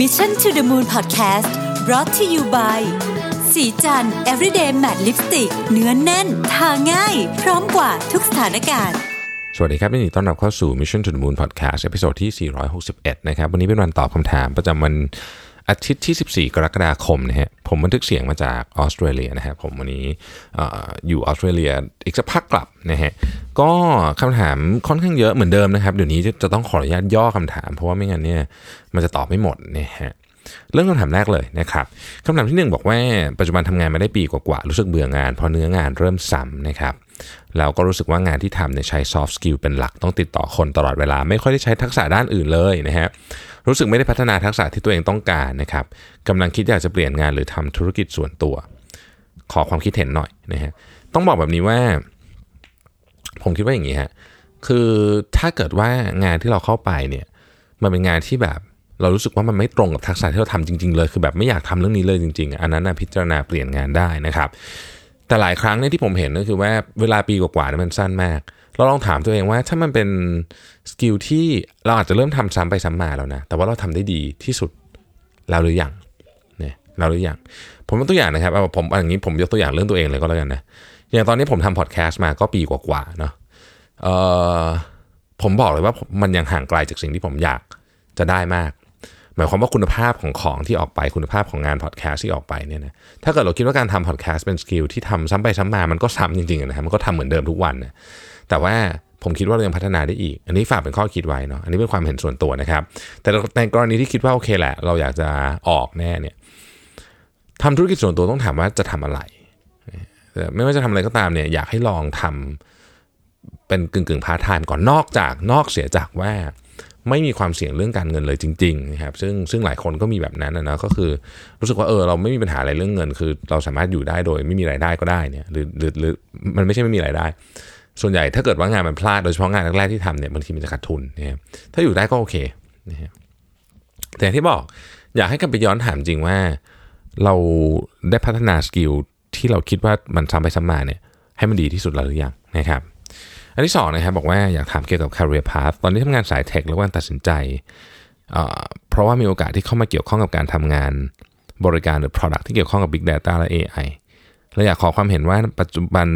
Mission to the Moon Podcast brought to you by สีจัน everyday matte lipstick เนื้อนแน่น ทาง่าย พร้อมกว่าทุกสถานการณ์ สวัสดีครับยินดีต้อนรับเข้าสู่ Mission to the Moon Podcast ตอนที่ 461 นะครับ วันนี้เป็นวันตอบคำถามประจำวัน อาทิตย์ที่ 14 กรกฎาคมนะฮะผมบันทึกเสียงมาจากออสเตรเลียนะฮะผมวันนี้ออยู่ออสเตรเลียอีกสักพักกลับนะฮะก็คำถามค่อนข้างเยอะเหมือนเดิมนะครับเดี๋ยวนี้จะต้องขออนุญาตย่อคำถาม เพราะว่าไม่งั้นเนี่ยมันจะตอบไม่หมดนะฮะเรื่องคำถามแรกเลยนะครับคำถามที่หนึ่งบอกว่าปัจจุบันทำงานมาได้ปีกว่าๆรู้สึกเบื่องานเพราะเนื้องานเริ่มซ้ำนะครับแล้วก็รู้สึกว่างานที่ทำเนี่ยใช้ soft skill เป็นหลักต้องติดต่อคนตลอดเวลา ไม่ค่อยได้ใช้ทักษะด้านอื่นเลยนะฮะ รู้สึกไม่ได้พัฒนาทักษะที่ตัวเองต้องการนะครับกำลังคิดอยากจะเปลี่ยนงานหรือทำธุรกิจส่วนตัว ขอความคิดเห็นหน่อยนะฮะต้องบอกแบบนี้ว่า ผมคิดว่าอย่างนี้ฮะคือถ้าเกิดว่างานที่เราเข้าไปเนี่ยมันเป็นงานที่แบบเรารู้สึกว่ามันไม่ตรงกับทักษะที่เราทำจริงๆเลย คือแบบไม่อยากทำเรื่องนี้เลยจริงๆ อันนั้นนะพิจารณาเปลี่ยนงานได้นะครับ แต่หลายครั้งเนี่ยที่ผมเห็นก็คือว่าเวลาปีกว่าๆเนี่ยมันสั้นมาก เราลองถามตัวเองว่าถ้ามันเป็นสกิลที่เราอาจจะเริ่มทำซ้ำไปซ้ำมาแล้วนะ แต่ว่าเราทำได้ดีที่สุดแล้วหรือยังเนี่ยเราหรือยังผมยกตัวอย่างนะครับผมอย่างนี้ผมยกตัวอย่างเรื่องตัวเองเลยก็แล้วกันนะอย่างตอนนี้ผมทำพอดแคสต์มาก็ปีกว่าๆเนาะเออผมบอกเลยว่ามันยังห่างไกลจากสิ่งที่ผมอยากจะได้มาก หมายความว่าคุณภาพของของที่ออกไปคุณภาพของงานพอดแคสต์ที่ออกไปเนี่ยนะถ้าเกิดเราคิดว่าการทำพอดแคสต์เป็น skill ที่ทำซ้ำไปซ้ำมามันก็ซ้ำจริงๆนะครับมันก็ทำเหมือนเดิมทุกวันนะแต่ว่าผมคิดว่าเรายังพัฒนาได้อีก อันนี้ฝากเป็นข้อคิดไว้เนาะอันนี้เป็นความเห็นส่วนตัวนะครับ แต่ในกรณีที่คิดว่าโอเคแหละ เราอยากจะออกแน่เนี่ยทำธุรกิจส่วนตัวต้องถามว่าจะทำอะไรไม่ว่าจะทำอะไรก็ตามเนี่ยอยากให้ลองทำเป็นกึ่งกึ่งพาร์ทไทม์ก่อนนอกจากนอกเสียจากว่า ไม่มีความเสี่ยงเรื่องการเงินเลยจริงๆนะครับซึ่งซึ่งหลายคนก็มีแบบนั้นนะก็คือรู้สึกว่าเออเราไม่มีปัญหาอะไรเรื่องเงิน คือเราสามารถอยู่ได้โดยไม่มีรายได้ก็ได้เนี่ยหรือหรือหรือมันไม่ใช่ไม่มีรายได้ ส่วนใหญ่ถ้าเกิดว่างานมันพลาดโดยเฉพาะงานแรกๆที่ทำเนี่ยบางทีมันจะขาดทุนนะครับถ้าอยู่ได้ก็โอเคนะฮะแต่ที่บอกอยากให้กลับไปย้อนถามจริงว่า เราได้พัฒนาสกิลที่เราคิดว่ามันซ้ำไปซ้ำมาเนี่ยให้มันดีที่สุดแล้วหรือยังนะครับ อันที่สองนะครับบอกว่าอยากถามเกี่ยวกับ career path ตอนนี้ทำงานสายเทคแล้วการตัดสินใจ เพราะว่ามีโอกาสที่เข้ามาเกี่ยวข้องกับการทำงานบริการหรือ product ที่เกี่ยวข้องกับ big data และ AI เราอยากขอความเห็นว่าปัจจุบัน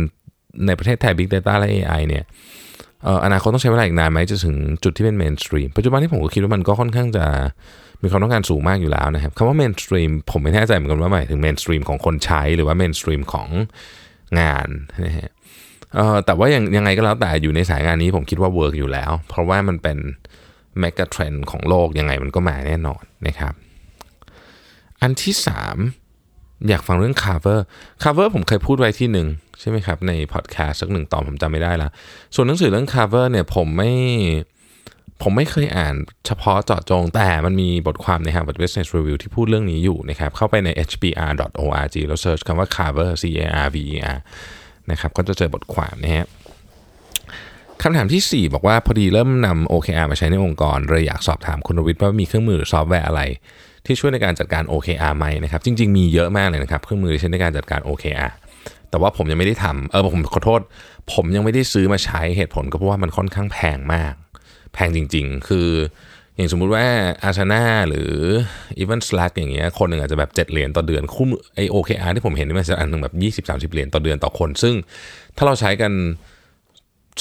ในประเทศไทย big data และ AI เนี่ยอนาคตต้องใช้เวลาอีกนานไหมจะถึงจุดที่เป็น mainstream ปัจจุบันที่ผมก็คิดว่ามันก็ค่อนข้างจะมีความต้องการสูงมากอยู่แล้วนะครับคำว่า mainstream ผมไม่แน่ใจเหมือนกันว่าหมายถึง mainstream ของคนใช้หรือว่า mainstream ของงานนะฮะ เออแต่ว่ายังยังไงก็แล้วแต่อยู่ในสายงานนี้ผมคิดว่า work อยู่แล้ว เพราะว่ามันเป็นแมก a เทรนของโลกยังไงมันก็มาแน่นอนนะครับ อันที่ 3 อยากฟังเรื่อง cover cover ผมเคยพูดไว้ที่หนึ่งใช่ไหมครับ ในพอดแคสต์สักหนึ่งตอนผมจำไม่ได้ละส่วนหนังสือเรื่อง cover เนี่ยผมไม่ผมไม่เคยอ่านเฉพาะเจาะจงแต่มันมีบทความใน Harvard Business Review ที่พูดเรื่องนี้อยู่นะครับ เข้าไปใน hbr.org แล้วเซิร์ชคำว่า cover c a r v e r นะครับก็จะเจอบทความนะฮะคำถามที่ 4 บอกว่าพอดีเริ่มนำ OKR มาใช้ในองค์กรเลยอยากสอบถามคุณรวิทย์ว่ามีเครื่องมือหรือซอฟต์แวร์อะไร ที่ช่วยในการจัดการ OKR ไหมนะครับ จริง ๆ มีเยอะมากเลยนะครับ เครื่องมือที่ใช้ในการจัดการ OKR แต่ว่าผมยังไม่ได้ทำเออผมขอโทษ ผมยังไม่ได้ซื้อมาใช้เหตุผลก็เพราะว่ามันค่อนข้างแพงมาก แพงจริง ๆ คือ อย่างสมมุติว่า Asana หรือ Even Slack อย่างเงี้ยคนหนึ่งอาจจะแบบ 7 เหรียญต่อเดือนคุ้มไอ OKR ที่ผมเห็นนี่มันจะอันหนึ่งแบบ 20-30 เหรียญต่อเดือนต่อคน ซึ่งถ้าเราใช้กัน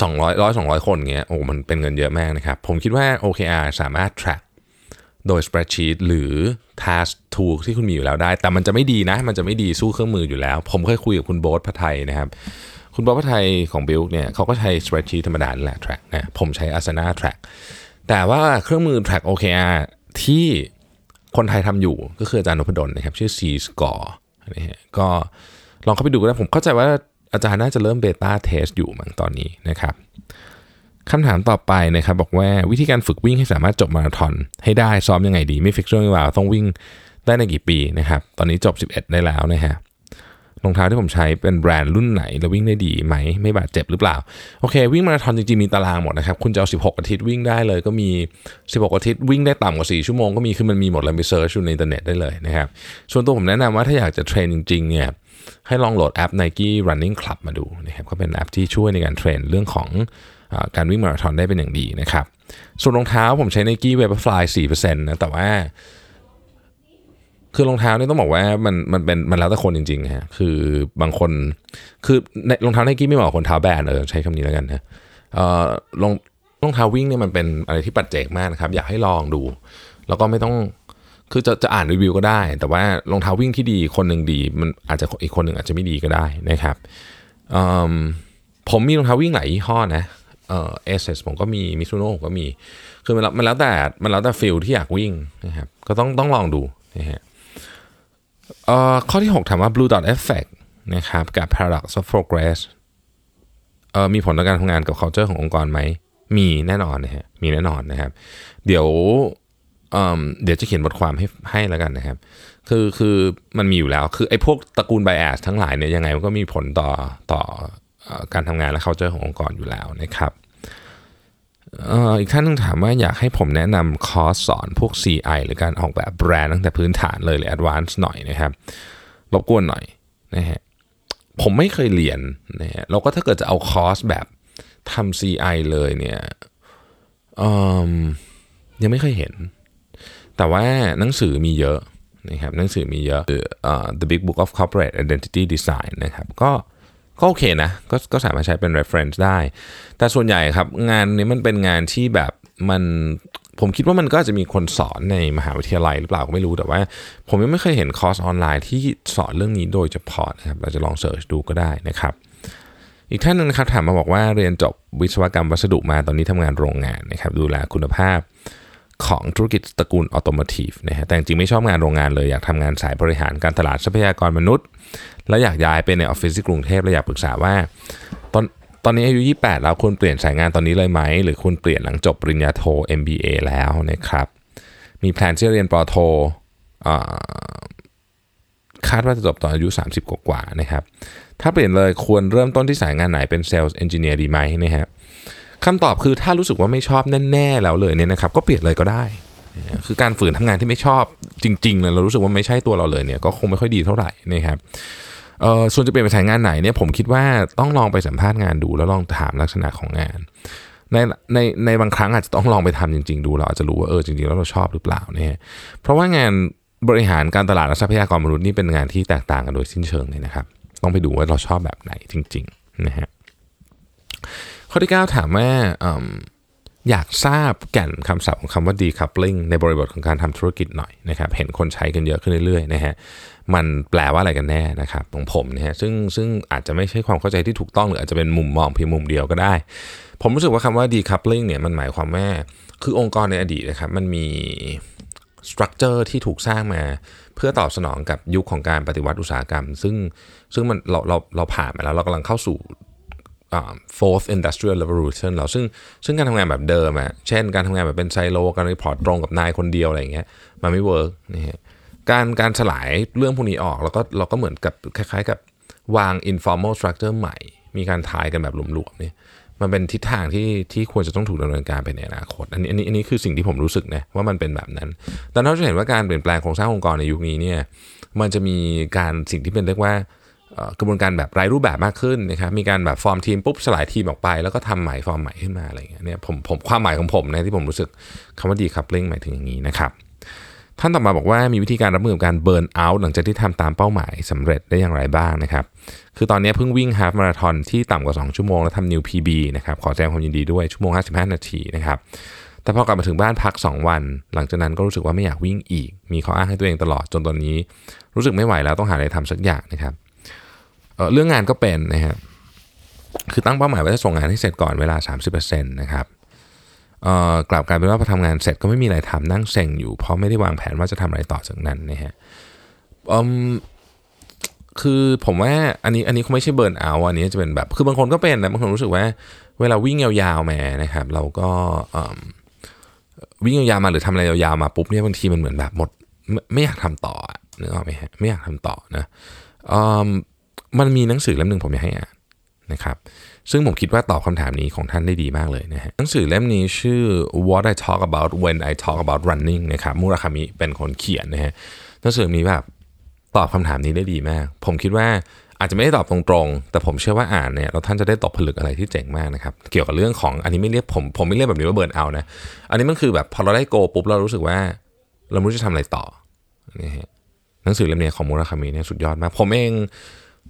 200 100 200 คนเงี้ยโอ้มันเป็นเงินเยอะมากนะครับ ผมคิดว่า OKR สามารถ track โดย spreadsheet หรือ task tool ที่คุณมีอยู่แล้วได้ แต่มันจะไม่ดีนะ มันจะไม่ดีสู้เครื่องมืออยู่แล้ว ผมเคยคุยกับคุณโบ๊ทพัทยนะครับคุณโบ๊ทพัทยของ Build เนี่ยเขาก็ใช้ spreadsheet ธรรมดาแหละ track นะผมใช้ Asana track แต่ว่าเครื่องมือ track OKR ที่คนไทยทำอยู่ก็คืออาจารย์นพดลนะครับ ชื่อ C Score นะฮะก็ลองเข้าไปดูก็ได้ผมเข้าใจว่าอาจารย์น่าจะเริ่มเบต้าเทสอยู่มั้งตอนนี้นะครับคำถามต่อไปนะครับบอกว่าวิธีการฝึกวิ่งให้สามารถจบมาราธอนให้ได้ซ้อมยังไงดี ไม่ fix เรื่องว่าต้องวิ่งได้ในกี่ปีนะครับ ตอนนี้จบ 11 ได้แล้วนะฮะ รองเท้าที่ผมใช้เป็นแบรนด์รุ่นไหน แล้ววิ่งได้ดีไหมไม่บาดเจ็บหรือเปล่า โอเค วิ่งมาราธอนจริงๆ มีตารางหมดนะครับ คุณจะเอา 16 อาทิตย์วิ่งได้เลย ก็มี 16 อาทิตย์วิ่งได้ต่ำกว่า 4 ชั่วโมงก็มีคือมันมีหมดเลยไป search อยู่ในอินเทอร์เน็ตได้เลยนะครับส่วนตัวผมแนะนำว่าถ้าอยากจะ train จริงๆเนี่ยให้ลองโหลดแอป Nike Running Club มาดูนะครับก็เป็นแอปที่ช่วยในการ train เรื่องของการวิ่งมาราธอนได้เป็นอย่างดีนะครับส่วนรองเท้าผมใช้ Nike Vaporfly 4%นะแต่ว่า คือรองเท้านี่ต้องบอกว่ามันมันเป็นมันแล้วแต่คนจริงๆฮะคือบางคนคือในรองเท้าไนกี้ไม่เหมาะคนเท้าแบนเออใช้คำนี้แล้วกันนะเอ่อรองรองเท้าวิ่งเนี่ยมันเป็นอะไรที่ปัจเจกมากนะครับ อยากให้ลองดู แล้วก็ไม่ต้องคือจะจะอ่านรีวิวก็ได้ แต่ว่ารองเท้าวิ่งที่ดีคนหนึ่งดี มันอาจจะอีกคนหนึ่งอาจจะไม่ดีก็ได้นะครับผมมีรองเท้าวิ่งหลายยี่ห้อนะเออ ASICS ผมก็มีมิซูโน่ผมก็มี คือมันแล้วมันแล้วแต่มันแล้วแต่ feel ที่อยากวิ่งนะครับก็ต้องต้องลองดูนะฮะ ข้อที่ 6 ถามว่า blue dot effect นะครับ กับ paradox of progress เออมีผลต่อการทำงานกับ culture ขององค์กรไหม มีแน่นอนนะฮะ มีแน่นอนนะครับ เดี๋ยวเออเดี๋ยวจะเขียนบทความให้ให้แล้วกันนะครับ คือคือมันมีอยู่แล้ว คือไอ้พวกตระกูล bias ทั้งหลายเนี่ยยังไงมันก็มีผลต่อต่อการทำงานและ culture ขององค์กรอยู่แล้วนะครับ อีกท่านหนึ่งถามว่าอยากให้ผมแนะนำคอร์สสอนพวก CI หรือการออกแบบแบรนด์ตั้งแต่พื้นฐานเลยหรือ advance หน่อยนะครับ รบกวนหน่อยนะฮะผมไม่เคยเรียนนะฮะแล้วก็ถ้าเกิดจะเอาคอร์สแบบทำ CI เลยเนี่ยยังไม่เคยเห็น แต่ว่าหนังสือมีเยอะนะครับหนังสือมีเยอะเอ่อ The Big Book of Corporate Identity Design นะครับก็ ก็โอเคนะก็ก็สามารถใช้เป็น reference ได้ แต่ส่วนใหญ่ครับงานนี้มันเป็นงานที่แบบมันผมคิดว่ามันก็จะมีคนสอนในมหาวิทยาลัยหรือเปล่าก็ไม่รู้แต่ว่า ผมยังไม่เคยเห็นคอร์สออนไลน์ที่สอนเรื่องนี้โดยเฉพาะนะครับเราจะลองเสิร์ชดูก็ได้นะครับ อีกท่านหนึงนะครับถามมาบอกว่าเรียนจบวิศวกรรมวัสดุมาตอนนี้ทำงานโรงงานนะครับดูแลคุณภาพ ของธุรกิจตระกูลออโต o ม i v e นะฮะแต่จริงไม่ชอบงานโรงงานเลย อยากทำงานสายบริหารการตลาดทรัพยากรมนุษย์ แล้วอยากย้ายไปในออฟฟิศที่กรุงเทพแล้วอยากปรึกษาว่า ตอนตอนนี้อายุ 28 แล้วควรเปลี่ยนสายงานตอนนี้เลยไหม หรือควรเปลี่ยนหลังจบปริญญาโท MBA แล้วนะครับมีแผนที่จะเรียนป.โทคาดว่าจะจบตอนอายุ 30 กว่าๆนะครับถ้าเปลี่ยนเลยควรเริ่มต้นที่สายงานไหนเป็น sales engineer ดีไหมนะฮะ คำตอบคือถ้ารู้สึกว่าไม่ชอบแน่ๆแล้วเลยเนี่ยนะครับก็เปลี่ยนเลยก็ได้ คือการฝืนทำงานที่ไม่ชอบจริงๆเลยเรารู้สึกว่าไม่ใช่ตัวเราเลยเนี่ยก็คงไม่ค่อยดีเท่าไหร่นะครับส่วนจะเปลี่ยนไปสายงานไหนเนี่ยผมคิดว่าต้องลองไปสัมภาษณ์งานดู แล้วลองถามลักษณะของงานในในในบางครั้งอาจจะต้องลองไปทำจริง ๆ ดูเราอาจจะรู้ว่าเออจริงๆแล้วเราชอบหรือเปล่าเนี่ยเพราะว่างานบริหารการตลาดและทรัพยากรมนุษย์นี่เป็นงานที่แตกต่างกันโดยสิ้นเชิงเลยนะครับ ต้องไปดูว่าเราชอบแบบไหนจริงๆนะฮะ อที่ 9 ถามว่าอยากทราบแก่นคำศัพท์ของคำว่า decoupling ในบริบทของการทำธุรกิจหน่อยนะครับ เห็นคนใช้กันเยอะขึ้นเรื่อยๆนะฮะ มันแปลว่าอะไรกันแน่นะครับของผมนะฮะ ซึ่งซึ่งอาจจะไม่ใช่ความเข้าใจที่ถูกต้องหรืออาจจะเป็นมุมมองเพียงมุมเดียวก็ได้ ผมรู้สึกว่าคำว่า decoupling เนี่ยมันหมายความว่า คือองค์กรในอดีตนะครับ มันมีสตรัคเจอร์ที่ถูกสร้างมาเพื่อตอบสนองกับยุคของการปฏิวัติอุตสาหกรรม ซึ่งซึ่งมันเราเราเราผ่านมาแล้วเรากำลังเข้าสู่ fourth industrial revolution แล้วซึ่งซึ่งการทำงานแบบเดิมอะเช่นการทำงานแบบเป็นไซโลการ report ตรงกับนายคนเดียวอะไรอย่างเงี้ยมันไม่ work นะฮะการการสลายเรื่องพวกนี้ออกแล้วก็เราก็เหมือนกับคล้ายๆกับวาง informal structure ใหม่ มีการ tie กันแบบหลวมๆเนี่ยมันเป็นทิศทางที่ที่ควรจะต้องถูกดำเนินการไปในอนาคตอันนี้อันนี้อันนี้คือสิ่งที่ผมรู้สึกนะว่ามันเป็นแบบนั้น แต่เราจะเห็นว่าการเปลี่ยนแปลงโครงสร้างองค์กรในยุคนี้เนี่ยมันจะมีการสิ่งที่เป็นเรียกว่า กระบวนการแบบไร้รูปแบบมากขึ้นนะครับมีการแบบฟอร์มทีมปุ๊บสลายทีมออกไป แล้วก็ทำใหม่ฟอร์มใหม่ขึ้นมาอะไรอย่างเงี้ยเนี่ยผมผมความหมายของผมนะที่ผมรู้สึกคำว่า decoupling หมายถึงอย่างนี้นะครับท่านต่อมาบอกว่ามีวิธีการรับมือกับการ burnout หลังจากที่ทำตามเป้าหมายสำเร็จได้อย่างไรบ้างนะครับ คือตอนนี้เพิ่งวิ่ง half marathon ที่ต่ำกว่า 2 ชั่วโมง แล้วทำ new PB นะครับขอแสดงความยินดีด้วยชั่วโมง 55 นาทีนะครับแต่พอกลับมาถึงบ้านพัก 2 วัน หลังจากนั้นก็รู้สึกว่าไม่อยากวิ่งอีก มีข้ออ้างให้ตัวเองตลอดจนตอนนี้ รู้สึกไม่ไหวแล้วต้องหาอะไรทำสักอย่างนะครับ เรื่องงานก็เป็นนะครับคือตั้งเป้าหมายว่าจะส่งงานให้เสร็จก่อนเวลา 30%นะครับกลับกลายเป็นว่าพอทำงานเสร็จก็ไม่มีอะไรทำนั่งเซ็งอยู่เพราะไม่ได้วางแผนว่าจะทำอะไรต่อจากนั้นนะฮะคือผมว่าอันนี้อันนี้คงไม่ใช่เบิร์นเอาท์อันนี้จะเป็นแบบคือบางคนก็เป็นนะบางคนรู้สึกว่า เวลาวิ่งยาวๆมานะครับ เราก็วิ่งยาวๆมาหรือทำอะไรยาวๆมาปุ๊บเนี่ยบางทีมันเหมือนแบบหมดไม่ไม่อยากทำต่อนึกออกไหมฮะไม่อยากทำต่อนะอ มันมีหนังสือเล่มหนึ่งผมอยากให้อ่านนะครับซึ่งผมคิดว่าตอบคำถามนี้ของท่านได้ดีมากเลยนะฮะหนังสือเล่มนี้ชื่อ What I Talk About When I Talk About Running นะครับมูราคามิเป็นคนเขียนนะฮะหนังสือนี้แบบตอบคำถามนี้ได้ดีมาก ผมคิดว่าอาจจะไม่ได้ตอบตรงๆ แต่ผมเชื่อว่าอ่านเนี่ยเราท่านจะได้ตกผลึกอะไรที่เจ๋งมากนะครับ เกี่ยวกับเรื่องของอันนี้ไม่เรียกผมผมไม่เรียกแบบนี้ว่า burnout นะ อันนี้มันคือแบบพอเราได้ goal ปุ๊บเรารู้สึกว่า เราไม่รู้จะทำอะไรต่อนี่ฮะหนังสือเล่มนี้ของมูราคามิเนี่ยสุดยอดมาก ผมเอง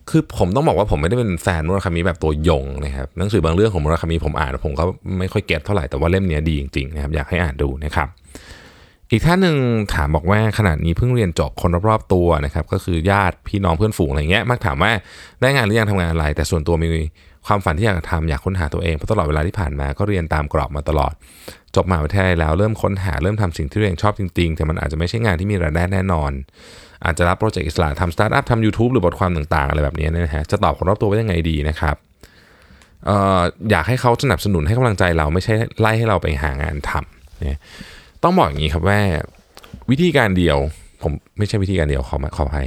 คือผมต้องบอกว่าผมไม่ได้เป็นแฟนมูราคามิแบบตัวยงนะครับหนังสือบางเรื่องของมูราคามิผมอ่านแล้วผมก็ไม่ค่อย get เท่าไหร่แต่ว่าเล่มนี้ดีจริงๆนะครับอยากให้อ่านดูนะครับอีกท่านหนึ่งถามบอกว่าขณะนี้เพิ่งเรียนจบคนรอบๆตัวนะครับก็คือญาติพี่น้องเพื่อนฝูงอะไรเงี้ยมักถามว่าได้งานหรือยังทำงานอะไร แต่ส่วนตัวมีความฝันที่อยากทำอยากค้นหาตัวเองเพราะตลอดเวลาที่ผ่านมาก็เรียนตามกรอบมาตลอด จบมหาวิทยาลัยแล้วเริ่มค้นหาเริ่มทำสิ่งที่ตัวเองชอบจริงๆ แต่มันอาจจะไม่ใช่งานที่มีรายได้แน่นอน อาจจะรับโปรเจกต์อิสระทำสตาร์ทอัพทำยูทูบหรือบทความต่างๆ อะไรแบบนี้นะฮะจะตอบคนรอบตัวว่ายังไงดีนะครับเอ่ออยากให้เขาสนับสนุนให้กำลังใจเราไม่ใช่ไล่ให้เราไปหางานทำเนี่ยต้องบอกอย่างนี้ครับว่าวิธีการเดียวผมไม่ใช่วิธีการเดียวขอขอให้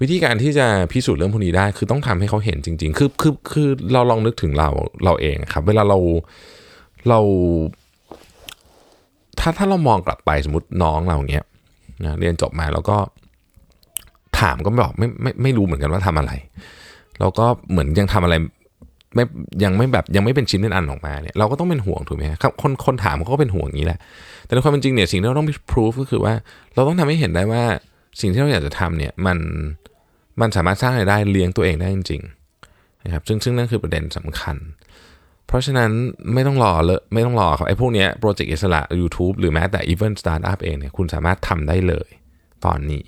วิธีการที่จะพิสูจน์เรื่องพวกนี้ได้ คือต้องทำให้เขาเห็นจริง ๆ คือคือคือเราลองนึกถึงเราเราเองครับ เวลาเราเราถ้าถ้าเรามองกลับไปสมมติน้องเราเงี้ยนะเรียนจบมาแล้วก็ ถามก็บอกไม่ไม่ไม่รู้เหมือนกันว่าทำอะไร แล้วก็เหมือนยังทำอะไรไม่ยังไม่แบบยังไม่เป็นชิ้นเป็นอันออกมาเนี่ยเราก็ต้องเป็นห่วงถูกไหมครับคนคนถามเขาก็เป็นห่วงอย่างนี้แหละ แต่ในความเป็นจริงเนี่ยสิ่งที่เราต้องพิสูจก็คือว่า เราต้องทำให้เห็นได้ว่าสิ่งที่เราอยากจะทำเนี่ยมันมันสามารถสร้างรายได้เลี้ยงตัวเองได้จริงๆนะครับซึ่งซึ่งนั่นคือประเด็นสำคัญ เพราะฉะนั้นไม่ต้องรอเลยไม่ต้องรอครับไอ้พวกเนี้ยโปรเจกต์อิสระ YouTube หรือแม้แต่ Even Startup เองเนี่ยคุณสามารถทำได้เลย ตอนนี้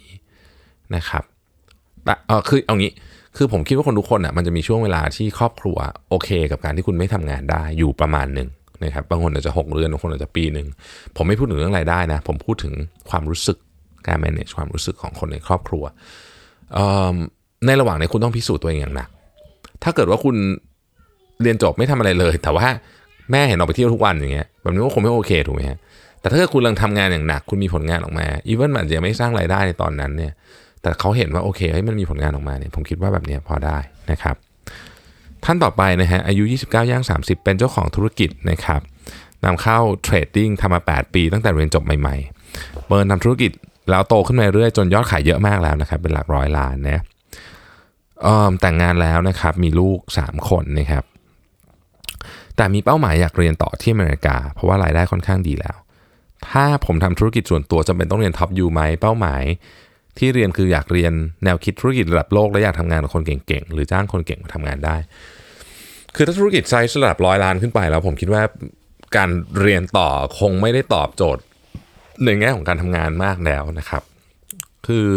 นะครับแต่เออคือเอางี้คือผมคิดว่าคนทุกคนอะมันจะมีช่วงเวลาที่ครอบครัวโอเค กับการที่คุณไม่ทำงานได้อยู่ประมาณหนึ่งนะครับบางคนอาจจะ 6 เดือนบางคนอาจจะปีหนึ่งผมไม่พูดถึงเรื่องรายได้นะ ผมพูดถึงความรู้สึกการ manage ความรู้สึกของคนในครอบครัวในระหว่างนี้คุณต้องพิสูจน์ตัวเองอย่างหนัก ถ้าเกิดว่าคุณเรียนจบไม่ทำอะไรเลย แต่ว่าแม่เห็นออกไปเที่ยวทุกวันอย่างเงี้ยแบบนี้ก็คงไม่โอเคถูกไหมฮะแต่ถ้าเกิดคุณกำลังทำงานอย่างหนัก คุณมีผลงานออกมาอีเวนต์มันจะไม่สร้างรายได้ในตอนนั้นเนี่ย แต่เขาเห็นว่าโอเคให้มันมีผลงานออกมาเนี่ยผมคิดว่าแบบนี้พอได้นะครับ ท่านต่อไปนะฮะอายุ 29 ย่าง 30 เป็นเจ้าของธุรกิจนะครับนำเข้า trading ทำมา 8 ปีตั้งแต่เรียนจบใหม่ๆเปิดทำธุรกิจแล้วโตขึ้นมาเรื่อยจนยอดขายเยอะมากแล้วนะครับ เป็นหลักร้อยล้านนะแต่งงานแล้วนะครับมีลูก 3 คนนะครับ แต่มีเป้าหมายอยากเรียนต่อที่อเมริกา เพราะว่ารายได้ค่อนข้างดีแล้ว ถ้าผมทำธุรกิจส่วนตัวจำเป็นต้องเรียน top U ไหมเป้าหมาย ที่เรียนคืออยากเรียนแนวคิดธุรกิจระดับโลกและอยากทำงานกับคนเก่งๆ หรือจ้างคนเก่งมาทำงานได้ คือถ้าธุรกิจไซส์ระดับร้อยล้านขึ้นไปแล้ว ผมคิดว่าการเรียนต่อคงไม่ได้ตอบโจทย์ในแง่ของการทำงานมากแล้วนะครับ คือ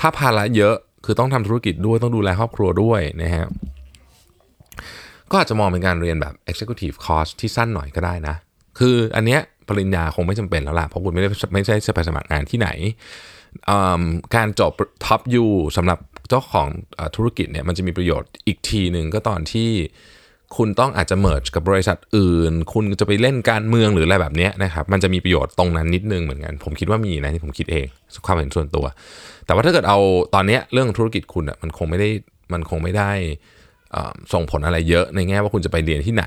ถ้าภาระเยอะคือต้องทำธุรกิจด้วยต้องดูแลครอบครัวด้วยนะฮะก็อาจจะมองเป็นการเรียนแบบ executive course ที่สั้นหน่อยก็ได้นะ คืออันเนี้ยปริญญาคงไม่จำเป็นแล้วล่ะ เพราะคุณไม่ได้ไม่ใช่จะไปสมัครงานที่ไหน การจบท็อปยูสำหรับเจ้าของธุรกิจเนี่ยมันจะมีประโยชน์อีกทีหนึ่งก็ตอนที่คุณต้องอาจจะเมิร์จกับบริษัทอื่น คุณจะไปเล่นการเมืองหรืออะไรแบบนี้นะครับมันจะมีประโยชน์ตรงนั้นนิดนึงเหมือนกัน ผมคิดว่ามีนะที่ผมคิดเองความเห็นส่วนตัว แต่ว่าถ้าเกิดเอาตอนนี้เรื่องธุรกิจคุณอะมันคงไม่ได้มันคงไม่ได้ ส่งผลอะไรเยอะในแง่ว่าคุณจะไปเรียนที่ไหน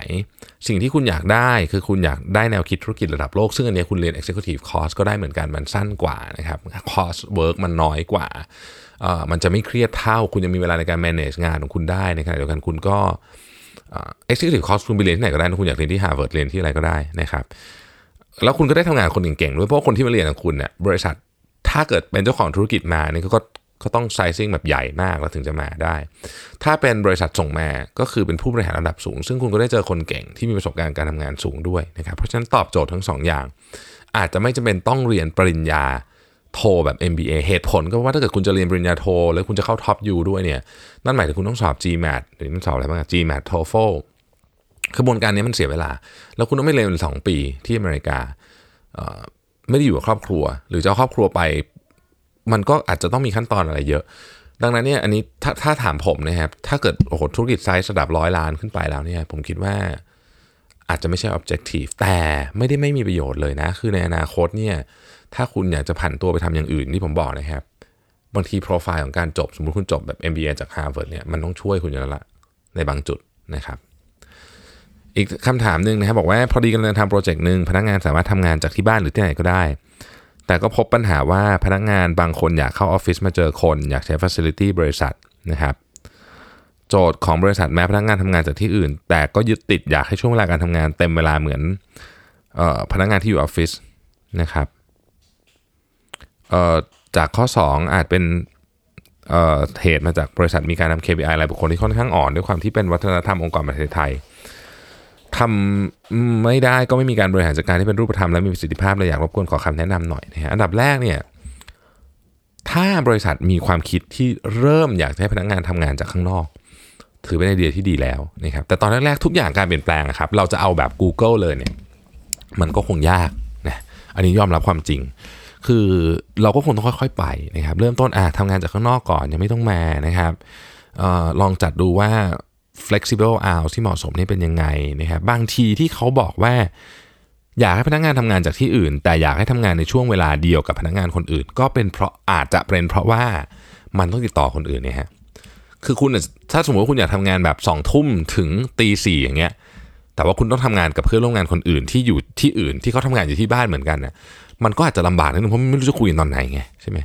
สิ่งที่คุณอยากได้คือคุณอยากได้แนวคิดธุรกิจระดับโลก ซึ่งอันนี้คุณเรียน Executive Course ก็ได้เหมือนกันมันสั้นกว่านะครับ Cost Work มันน้อยกว่ามันจะไม่เครียดเท่า คุณจะมีเวลาในการ manage งานของคุณได้ในขณะเดียวกันคุณก็ Executive Course คุณไปเรียนที่ไหนก็ได้คุณอยากเรียนที่ Harvard เรียนที่อะไรก็ได้นะครับแล้วคุณก็ได้ทำงานคนเก่งๆด้วยเพราะคนที่มาเรียนกับคุณเนี่ยบริษัทถ้าเกิดเป็นเจ้าของธุรกิจมาเนี่ยก็ ก็ต้องไซซิ่งแบบใหญ่มากแล้วถึงจะมาได้ ถ้าเป็นบริษัทส่งมาก็คือเป็นผู้บริหารระดับสูง ซึ่งคุณก็ได้เจอคนเก่งที่มีประสบการณ์การทำงานสูงด้วยนะครับเพราะฉะนั้นตอบโจทย์ทั้ง2ออย่าง อาจจะไม่จำเป็นต้องเรียนปริญญาโทแบบ MBA เหตุผลก็ว่าถ้าเกิดคุณจะเรียนปริญญาโท แล้วคุณจะเข้าท็อปยูด้วยเนี่ยนั่นหมายถึงคุณต้องสอบ GMAT หรือมันสอบอะไรบ้าง GMAT TOEFL กระบวนการนี้มันเสียเวลา แล้วคุณต้องไม่เรียนสองปีที่อเมริกาไม่ได้อยู่กับครอบครัว หรือจะครอบครัวไป มันก็อาจจะต้องมีขั้นตอนอะไรเยอะ ดังนั้นเนี่ยอันนี้ถ้าถ้าถามผมนะครับ ถ้าเกิดโอ้โหธุรกิจไซส์ระดับร้อยล้านขึ้นไปแล้วเนี่ยผมคิดว่าอาจจะไม่ใช่ objective แต่ไม่ได้ไม่มีประโยชน์เลยนะ คือในอนาคตเนี่ยถ้าคุณอยากจะผันตัวไปทำอย่างอื่นที่ผมบอกนะครับ บางทีโปรไฟล์ของการจบ สมมุติคุณจบแบบ MBA จาก Harvard เนี่ยมันต้องช่วยคุณอยู่แล้วละในบางจุดนะครับอีกคำถามหนึ่งนะครับบอกว่าพอดีกำลังทำโปรเจกต์หนึ่งพนักงานสามารถทำงานจากที่บ้านหรือที่ไหนก็ได้ แต่ก็พบปัญหาว่าพนักงานบางคนอยากเข้าออฟฟิศมาเจอคน อยากใช้ facility บริษัทนะครับ โจทย์ของบริษัทแม้พนักงานทำงานจากที่อื่น แต่ก็ยึดติดอยากให้ช่วงเวลาการทำงานเต็มเวลาเหมือนเออพนักงานที่อยู่ออฟฟิศนะครับจากข้อ 2 อาจเป็นเหตุมาจากบริษัทมีการทำ KPI รายบุคคลที่ค่อนข้างอ่อน ด้วยความที่เป็นวัฒนธรรมองค์กรประเทศไทย ทำไม่ได้ก็ไม่มีการบริหารจัดการที่เป็นรูปธรรมและมีประสิทธิภาพเลยอยากรบกวนขอคำแนะนำหน่อยนะฮะอันดับแรกเนี่ยถ้าบริษัทมีความคิดที่เริ่มอยากให้พนักงานทำงานจากข้างนอก ถือเป็นไอเดียที่ดีแล้วนะครับแต่ตอนแรกๆทุกอย่างการเปลี่ยนแปลงครับเราจะเอาแบบ Google เลยเนี่ยมันก็คงยากนะอันนี้ยอมรับความจริง คือเราก็คงต้องค่อยๆไปนะครับเริ่มต้นอะทำงานจากข้างนอกก่อนยังไม่ต้องมานะครับออลองจัดดูว่า flexible hours ที่เหมาะสมนี่เป็นยังไงนะครับบางทีที่เขาบอกว่า อยากให้พนักงานทำงานจากที่อื่น แต่อยากให้ทำงานในช่วงเวลาเดียวกับพนักงานคนอื่น ก็เป็นเพราะอาจจะเป็นเพราะว่ามันต้องติดต่อคนอื่นเนี่ยฮะคือคุณถ้าสมมติว่าคุณอยากทำงานแบบ2องทุ่มถึงตีสี่อย่างเงี้ยแต่ว่าคุณต้องทำงานกับเพื่อนร่วมงานคนอื่นที่อยู่ที่อื่นที่เขาทำงานอยู่ที่บ้านเหมือนกันนะมันก็อาจจะลำบากนิดนึงเพราะไม่รู้จะคุยตอนไหนไงใช่ไหม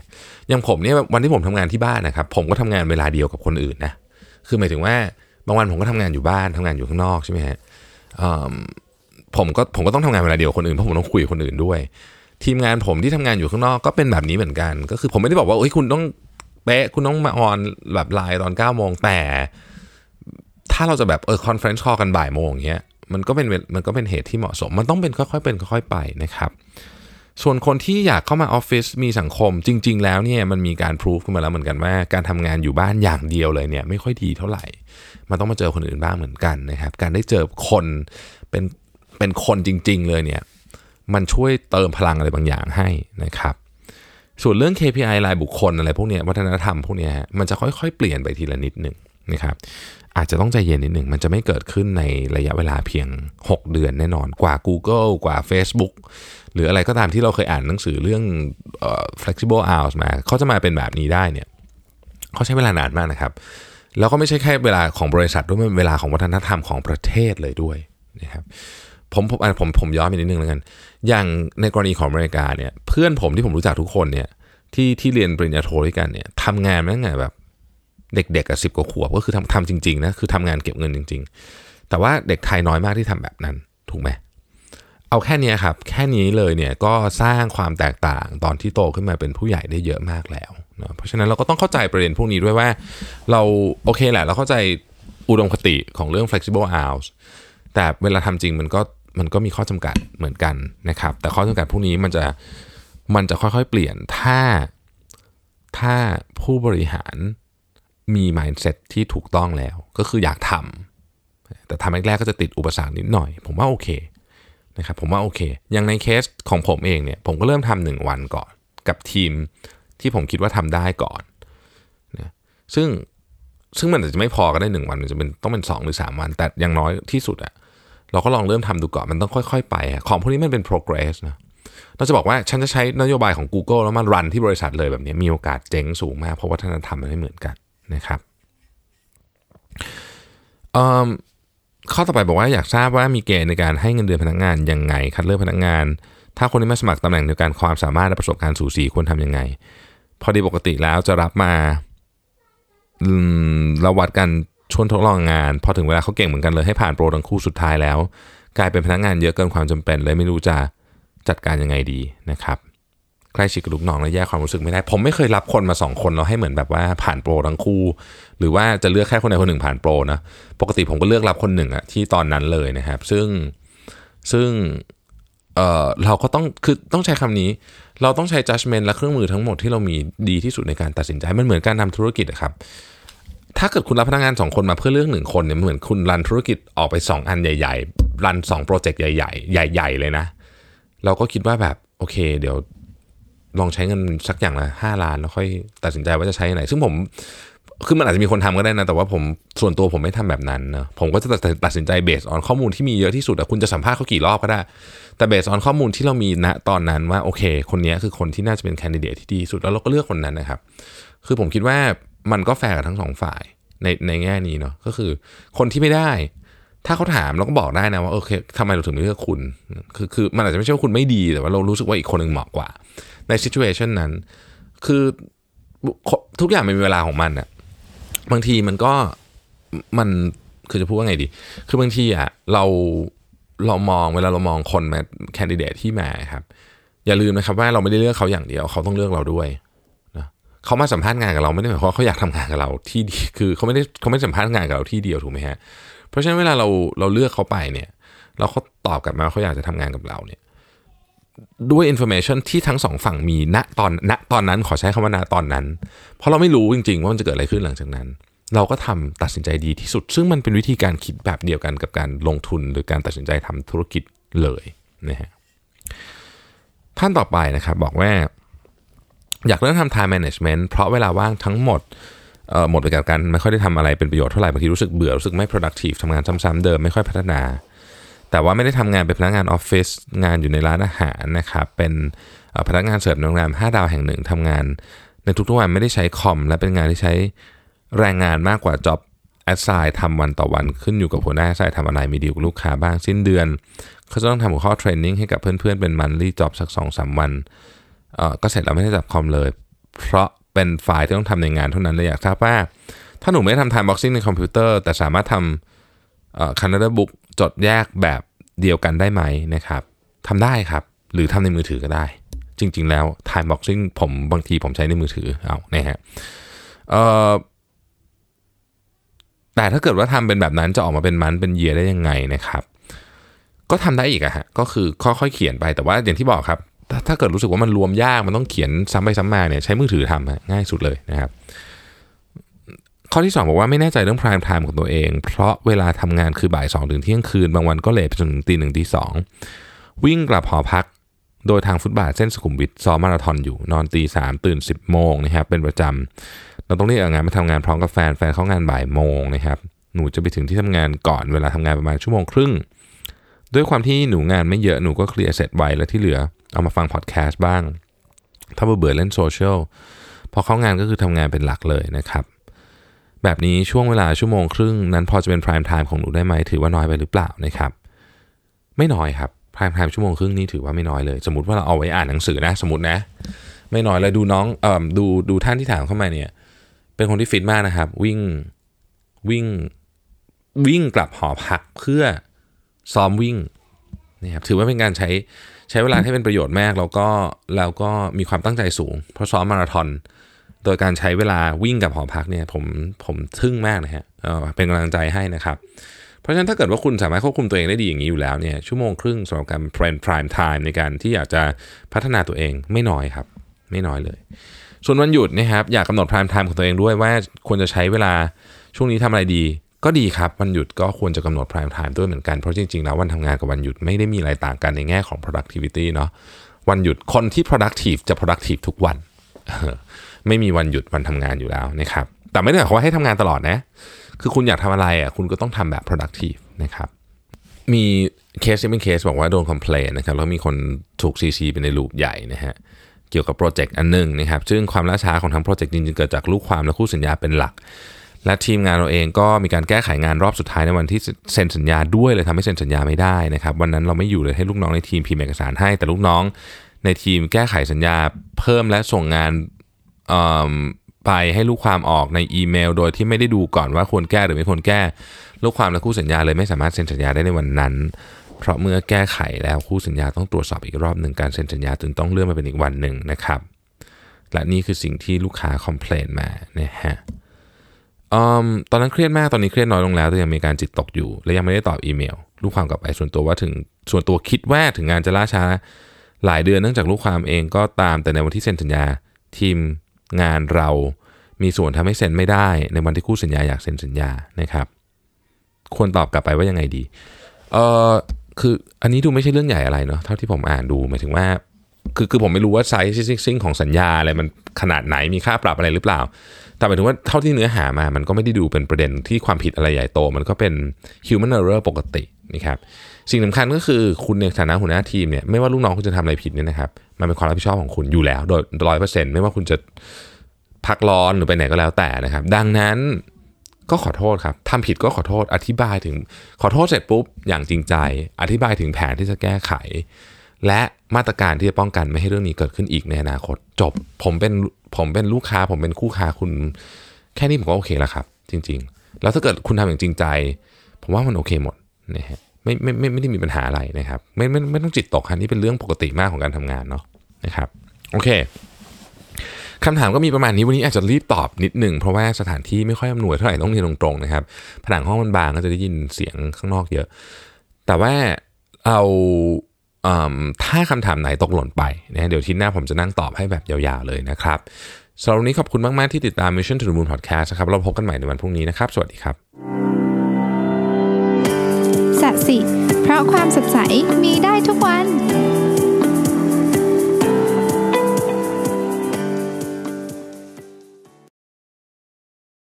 อย่างผมเนี่ยวันที่ผมทำงานที่บ้านนะครับผมก็ทำงานเวลาเดียวกับคนอื่นนะคือหมายถึงว่า บางวันผมก็ทำงานอยู่บ้านทำงานอยู่ข้างนอกใช่ไหมฮะผมก็ผมก็ต้องทำงานเวลาเดียวคนอื่นเพราะผมต้องคุยกับคนอื่นด้วย ทีมงานผมที่ทำงานอยู่ข้างนอกก็เป็นแบบนี้เหมือนกัน ก็คือผมไม่ได้บอกว่าเฮ้ยคุณต้องเป๊ะคุณต้องมา on แบบไลน์ตอน 9 โมงแต่ ถ้าเราจะแบบเออ conference call กันบ่ายโมงอย่างเงี้ยมันก็เป็นมันก็เป็นเหตุที่เหมาะสม มันต้องเป็นค่อยๆเป็นค่อยๆไปนะครับ ส่วนคนที่อยากเข้ามาออฟฟิศมีสังคมจริง ๆ แล้วเนี่ยมันมีการพิสูจขึ้นมาแล้วเหมือนกันว่าการทำงานอยู่บ้านอย่างเดียวเลยเนี่ยไม่ค่อยดีเท่าไหร่ มันต้องมาเจอคนอื่นบ้างเหมือนกันนะครับการได้เจอคนเป็นเป็นคนจริง ๆ เลยเนี่ยมันช่วยเติมพลังอะไรบางอย่างให้นะครับส่วนเรื่อง KPI รายบุคคลอะไรพวกนี้วัฒนธรรมพวกนี้มันจะค่อยๆ เปลี่ยนไปทีละนิดหนึ่ง นะครับอาจจะต้องใจเย็นนิดหนึ่ง มันจะไม่เกิดขึ้นในระยะเวลาเพียง 6 เดือนแน่นอน กว่า Google กว่า Facebook หรืออะไรก็ตามที่เราเคยอ่านหนังสือเรื่อง flexible hours มา เขาจะมาเป็นแบบนี้ได้เนี่ยเขาใช้เวลานานมากนะครับ แล้วก็ไม่ใช่แค่เวลาของบริษัทด้วยมันเวลาของวัฒนธรรมของประเทศเลยด้วยนะครับผมผมผมผมย้อนไปนิดนึงแล้วกัน อย่างในกรณีของอเมริกาเนี่ย เพื่อนผมที่ผมรู้จักทุกคนเนี่ยที่ที่เรียนปริญญาโทด้วยกันเนี่ยทำงานมาตั้งแต่แบบ เด็กๆกับสิบกว่าขวบก็คือทำทำจริงๆนะคือทำงานเก็บเงินจริง ๆ แต่ว่าเด็กไทยน้อยมากที่ทำแบบนั้น ถูกไหมเอาแค่นี้ครับ แค่นี้เลยเนี่ยก็สร้างความแตกต่างตอนที่โตขึ้นมาเป็นผู้ใหญ่ได้เยอะมากแล้วนะเพราะฉะนั้นเราก็ต้องเข้าใจประเด็นพวกนี้ด้วยว่า เราโอเคแหละ เราเข้าใจอุดมคติของเรื่อง flexible hours แต่เวลาทำจริงมันก็มันก็มีข้อจำกัดเหมือนกันนะครับ แต่ข้อจำกัดพวกนี้มันจะมันจะค่อยๆเปลี่ยนถ้าถ้าผู้บริหาร มี mindset ที่ถูกต้องแล้ว ก็คืออยากทำแต่ทำแรกๆก็จะติดอุปสรรคนิดหน่อย ผมว่าโอเคนะครับผมว่าโอเค อย่างในเคสของผมเองเนี่ย ผมก็เริ่มทำหนึ่งวันก่อน กับทีมที่ผมคิดว่าทำได้ก่อนนะซึ่งซึ่งมันอาจจะไม่พอก็ได้หนึ่งวันมันจะเป็นต้องเป็นสองหรือสามวัน แต่อย่างน้อยที่สุดอะเราก็ลองเริ่มทำดูก่อน มันต้องค่อยๆ ไป ของพวกนี้มันเป็น progress นะเราจะบอกว่าฉันจะใช้นโยบายของ Google แล้วมันรันที่บริษัทเลยแบบนี้มีโอกาสเจ๊งสูงมาก เพราะวัฒนธรรมมันไม่เหมือนกัน นะครับข้อต่อไปบอกว่าอยากทราบว่ามีเกณฑ์ในการให้เงินเดือนพนักงานยังไง คัดเลือกพนักงาน ถ้าคนที่มาสมัครตำแหน่งเดียวกันความสามารถและประสบการณ์สูสีควรทำยังไง พอดีปกติแล้วจะรับมาเราวัดกันชวนทดลองงาน พอถึงเวลาเขาเก่งเหมือนกันเลยให้ผ่านโปรทั้งคู่สุดท้ายแล้ว กลายเป็นพนักงานเยอะเกินความจำเป็นเลยไม่รู้จะจัดการยังไงดีนะครับ ใกล้ชิดกับลูกน้องแล้วแยกความรู้สึกไม่ได้ ผมไม่เคยรับคนมาสองคนเราให้เหมือนแบบว่าผ่านโปรทั้งคู่ หรือว่าจะเลือกแค่คนใดคนหนึ่งผ่านโปรนะปกติผมก็เลือกรับคนหนึ่งอะที่ตอนนั้นเลยนะครับ ซึ่งซึ่งเออเราก็ต้องคือต้องใช้คำนี้ เราต้องใช้ judgment และเครื่องมือทั้งหมดที่เรามีดีที่สุดในการตัดสินใจมันเหมือนการทาธุรกิจครับถ้าเกิดคุณรับพนักงานสองคนมาเพื่อเลือกหนึ่งคนเนี่ยเหมือนคุณรันธุรกิจออกไป 2 อันใหญ่run 2โปรเจกต์ใหญ่ๆ ใหญ่ ๆ เลยนะ เราก็คิดว่าแบบโอเค เดี๋ยว ลองใช้เงินสักอย่างละห้าล้านแล้วค่อยตัดสินใจว่าจะใช้ไหน ซึ่งผมคือมันอาจจะมีคนทำก็ได้นะ แต่ว่าผมส่วนตัวผมไม่ทำแบบนั้นนะผมก็จะตัดสินใจ base on ข้อมูลที่มีเยอะที่สุดอะคุณจะสัมภาษณ์เขากี่รอบก็ได้ แต่ base on ข้อมูลที่เรามีณตอนนั้นว่าโอเค คนนี้คือคนที่น่าจะเป็น candidate ที่ดีสุดแล้วเราก็เลือกคนนั้นนะครับ คือผมคิดว่ามันก็แฟร์กับทั้งสองฝ่ายในในแง่นี้เนาะก็คือคนที่ไม่ได้ ถ้าเขาถามเราก็บอกได้นะว่าโอเคทำไมเราถึงไม่เลือกคุณ คือคือมันอาจจะไม่ใช่ว่าคุณไม่ดีแต่ว่าเรารู้สึกว่าอีกคนหนึ่งเหมาะกว่า ในซิ t u เ t ชันนั้น คือทุกอย่างมันมีเวลาของมันอะบางทีมันก็มันคือจะพูดว่าไงดี คือบางทีอะเราเรามองเวลาเรามองคนมาแคนดิเดตที่มาครับ อย่าลืมนะครับว่าเราไม่ได้เลือกเขาอย่างเดียวเขาต้องเลือกเราด้วยนะเขามาสัมภาษณ์งานกับเราไม่ได้หมายความว่าเขาอยากทำงานกับเราที่ดีคือเขาไม่ได้เขาไม่สัมภาษณ์งานกับเราที่เดียวถูกไหมฮะเพราะฉะนั้นเวลาเราเราเลือกเขาไปเนี่ย เราเขาตอบกลับมาเขาอยากจะทำงานกับเราเนี่ย ด้วย information ที่ทั้งสองฝั่งมีณตอนณตอนนั้นขอใช้คำว่าณตอนนั้น เพราะเราไม่รู้จริง ๆ ว่ามันจะเกิดอะไรขึ้นหลังจากนั้น เราก็ทำตัดสินใจดีที่สุด ซึ่งมันเป็นวิธีการคิดแบบเดียวกันกับการลงทุนหรือการตัดสินใจทำธุรกิจเลยนะฮะท่านต่อไปนะครับบอกว่า อยากเริ่มทำ time management เพราะเวลาว่างทั้งหมดหมดไปกับการไม่ค่อยได้ทำอะไรเป็นประโยชน์เท่าไหร่บางทีรู้สึกเบื่อรู้สึกไม่ productive ทำงานซ้ำๆเดิมไม่ค่อยพัฒนา แต่ว่าไม่ได้ทำงานเป็นพนักงานออฟฟิศงานอยู่ในร้านอาหารนะครับเป็นพนักงานเสิร์ฟในโรงแรม5ดาวแห่งหนึ่งทำงาน ในทุกๆวันไม่ได้ใช้คอม และเป็นงานที่ใช้แรงงานมากกว่า job assign ทำวันต่อวันขึ้นอยู่กับหัวหน้า assign ทำอะไรมีดีลกับลูกค้าบ้างสิ้นเดือนเขาจะต้องทำหัวข้อเทรนนิ่งให้กับเพื่อนๆ เป็นมันรีจ็อบสักสองสามวันเออก็เสร็จแล้วไม่ได้จับคอมเลย เพราะเป็นไฟล์ที่ต้องทำในงานเท่านั้นเลยอยากทราบว่า ถ้าหนูไม่ได้ทำ time boxing ในคอมพิวเตอร์ แต่สามารถทำ คันดาบุ๊กจดแยกแบบเดียวกันได้ไหมนะครับทำได้ครับ หรือทำในมือถือก็ได้ จริง ๆ แล้ว time boxing ผมบางทีผมใช้ในมือถือเอานะฮะแต่ถ้าเกิดว่าทำเป็นแบบนั้นจะออกมาเป็นมันเป็นเยียได้ยังไงนะครับ ก็ทำได้อีกอะฮะก็คือค่อยๆเขียนไปแต่ว่าอย่างที่บอกครับถ้าเกิดรู้สึกว่ามันรวมยากมันต้องเขียนซ้ำไปซ้ำมาเนี่ยใช้มือถือทำง่ายสุดเลยนะครับ ข้อที่ 2 บอกว่าไม่แน่ใจเรื่อง prime time ของตัวเอง เพราะเวลาทำงานคือบ่าย2ถึงเที่ยงคืน บางวันก็เลทไปจนถึงตีหนึ่งตีสองวิ่งกลับหอพัก โดยทางฟุตบาทเส้นสุขุมวิทซ้อมมาราธอนอยู่นอนตีสามตื่น 10โมงนะครับเป็นประจำเราต้องรีบเอางานมาทำงานพร้อมกับแฟนแฟนเข้างานบ่ายโมงนะครับหนูจะไปถึงที่ทำงานก่อนเวลาทำงานประมาณชั่วโมงครึ่ง ด้วยความที่หนูงานไม่เยอะหนูก็เคลียร์เสร็จไวแล้วที่เหลือเอามาฟังพอดแคสต์บ้าง ถ้าเบื่อเล่นโซเชียลพอเข้างานก็คือทำงานเป็นหลักเลยนะครับ แบบนี้ช่วงเวลาชั่วโมงครึ่งนั้นพอจะเป็น prime time ของหนูได้ไหมถือว่าน้อยไปหรือเปล่านะครับ ไม่น้อยครับ prime time ชั่วโมงครึ่งนี่ถือว่าไม่น้อยเลย สมมติว่าเราเอาไว้อ่านหนังสือนะ สมมตินะ ไม่น้อยเลยดูน้องเอ่อดูดูท่านที่ถามเข้ามาเนี่ย เป็นคนที่ฟิตมากนะครับ วิ่งวิ่งวิ่งกลับหอพักเพื่อซ้อมวิ่งนะครับถือว่าเป็นการใช้ใช้เวลาให้เป็นประโยชน์มากแล้วก็แล้วก็มีความตั้งใจสูง เพราะซ้อมมาราธอน โดยการใช้เวลาวิ่งกับหอพักเนี่ยผมผมทึ่งมากนะฮะเเป็นกำลังใจให้นะครับ เพราะฉะนั้นถ้าเกิดว่าคุณสามารถควบคุมตัวเองได้ดีอย่างนี้อยู่แล้วเนี่ยชั่วโมงครึ่งสำหรับการ prime prime time ในการที่อยากจะพัฒนาตัวเองไม่น้อยครับ ไม่น้อยเลย ส่วนวันหยุดนะครับอยากกำหนด prime time ของตัวเองด้วยว่าควรจะใช้เวลาช่วงนี้ทำอะไรดีก็ดีครับ วันหยุดก็ควรจะกำหนด prime time ด้วยเหมือนกัน เพราะจริงๆ แล้ววันทำงานกับวันหยุดไม่ได้มีอะไรต่างกันในแง่ของ productivity เนาะวันหยุดคนที่ productive จะ productive ทุกวัน ไม่มีวันหยุดวันทำงานอยู่แล้วนะครับ แต่ไม่ได้หมายความว่าให้ทำงานตลอดนะ คือคุณอยากทำอะไรอะคุณก็ต้องทำแบบ productive นะครับ มีเคสที่เป็นเคสบอกว่าโดน complain นะครับแล้วมีคนถูก CC ไปใน loop ใหญ่นะฮะเกี่ยวกับโปรเจกต์อันหนึ่งนะครับ ซึ่งความล่าช้าของทั้งโปรเจกต์จริงๆเกิดจากลูกความและคู่สัญญาเป็นหลัก และทีมงานเราเองก็มีการแก้ไขงานรอบสุดท้ายในวันที่เซ็นสัญญาด้วยเลยทำให้เซ็นสัญญาไม่ได้นะครับ วันนั้นเราไม่อยู่เลยให้ลูกน้องในทีมพิมพ์เอกสารให้ แต่ลูกน้องในทีมแก้ไขสัญญาเพิ่มและส่งงาน ไปให้ลูกความออกในอีเมล โดยที่ไม่ได้ดูก่อนว่าควรแก้หรือไม่ควรแก้ ลูกความและคู่สัญญาเลยไม่สามารถเซ็นสัญญาได้ในวันนั้น เพราะเมื่อแก้ไขแล้วคู่สัญญาต้องตรวจสอบอีกรอบหนึ่งการเซ็นสัญญาจึงต้องเลื่อนมาเป็นอีกวันหนึ่งนะครับ และนี่คือสิ่งที่ลูกค้าคอมเพลนมานะฮะอมตอนนั้นเครียดมากตอนนี้เครียดน้อยลงแล้วแต่ยังมีการจิตตกอยู่ และยังไม่ได้ตอบอีเมล ลูกความกลับไปส่วนตัวว่าถึงส่วนตัวคิดว่าถึงงานจะล่าช้า หลายเดือนเนื่องจากลูกความเองก็ตามแต่ในวันที่เซ็นสัญญาทีม งานเรามีส่วนทำให้เซ็นไม่ได้ ในวันที่คู่สัญญาอยากเซ็นสัญญานะครับ ควรตอบกลับไปว่ายังไงดี เออคืออันนี้ดูไม่ใช่เรื่องใหญ่อะไรเนาะเท่าที่ผมอ่านดูหมายถึงว่า คือคือผมไม่รู้ว่าไซส์ซิ่งของสัญญาอะไรมันขนาดไหนมีค่าปรับอะไรหรือเปล่า แต่หมายถึงว่าเท่าที่เนื้อหามา มันก็ไม่ได้ดูเป็นประเด็นที่ความผิดอะไรใหญ่โต มันก็เป็น human error ปกตินะครับสิ่งสำคัญก็คือคุณในฐานะหัวหน้าทีมเนี่ยไม่ว่าลูกน้องคุณจะทำอะไรผิดเนี่ยนะครับ มันเป็นความรับผิดชอบของคุณอยู่แล้ว โดยร้อยเปอร์เซ็นต์ไม่ว่าคุณจะพักร้อนหรือไปไหนก็แล้วแต่นะครับ ดังนั้นก็ขอโทษครับทำผิดก็ขอโทษอธิบายถึงขอโทษเสร็จปุ๊บอย่างจริงใจ อธิบายถึงแผนที่จะแก้ไข และมาตรการที่จะป้องกันไม่ให้เรื่องนี้เกิดขึ้นอีกในอนาคต จบผมเป็นผมเป็นลูกค้า ผมเป็นคู่ค้าคุณ แค่นี้ผมก็โอเคแล้วครับ จริง ๆ แล้วถ้าเกิดคุณทำอย่างจริงใจ ผมว่ามันโอเคหมดนะฮะไม่ไม่ไม่ไม่ได้มีปัญหาอะไรนะครับ ไม่ไม่ไม่ต้องจิตตกครับนี่เป็นเรื่องปกติมากของการทำงานเนาะ นะครับโอเคคำถามก็มีประมาณนี้วันนี้อาจจะรีบตอบนิดหนึ่งเพราะว่าสถานที่ไม่ค่อยอำนวยเท่าไหร่ต้องเรียนตรงๆนะครับผนังห้องมันบางก็จะได้ยินเสียงข้างนอกเยอะ แต่ว่าเอาถ้าคำถามไหนตกหล่นไปนะเดี๋ยวทีหน้าผมจะนั่งตอบให้แบบยาวๆเลยนะครับสำหรับวันนี้ขอบคุณมากๆที่ติดตาม Mission to the Moon Podcast นะครับเราพบกันใหม่ในวันพรุ่งนี้นะครับ สวัสดีครับสัสิเพราะความสดใสมีได้ทุกวัน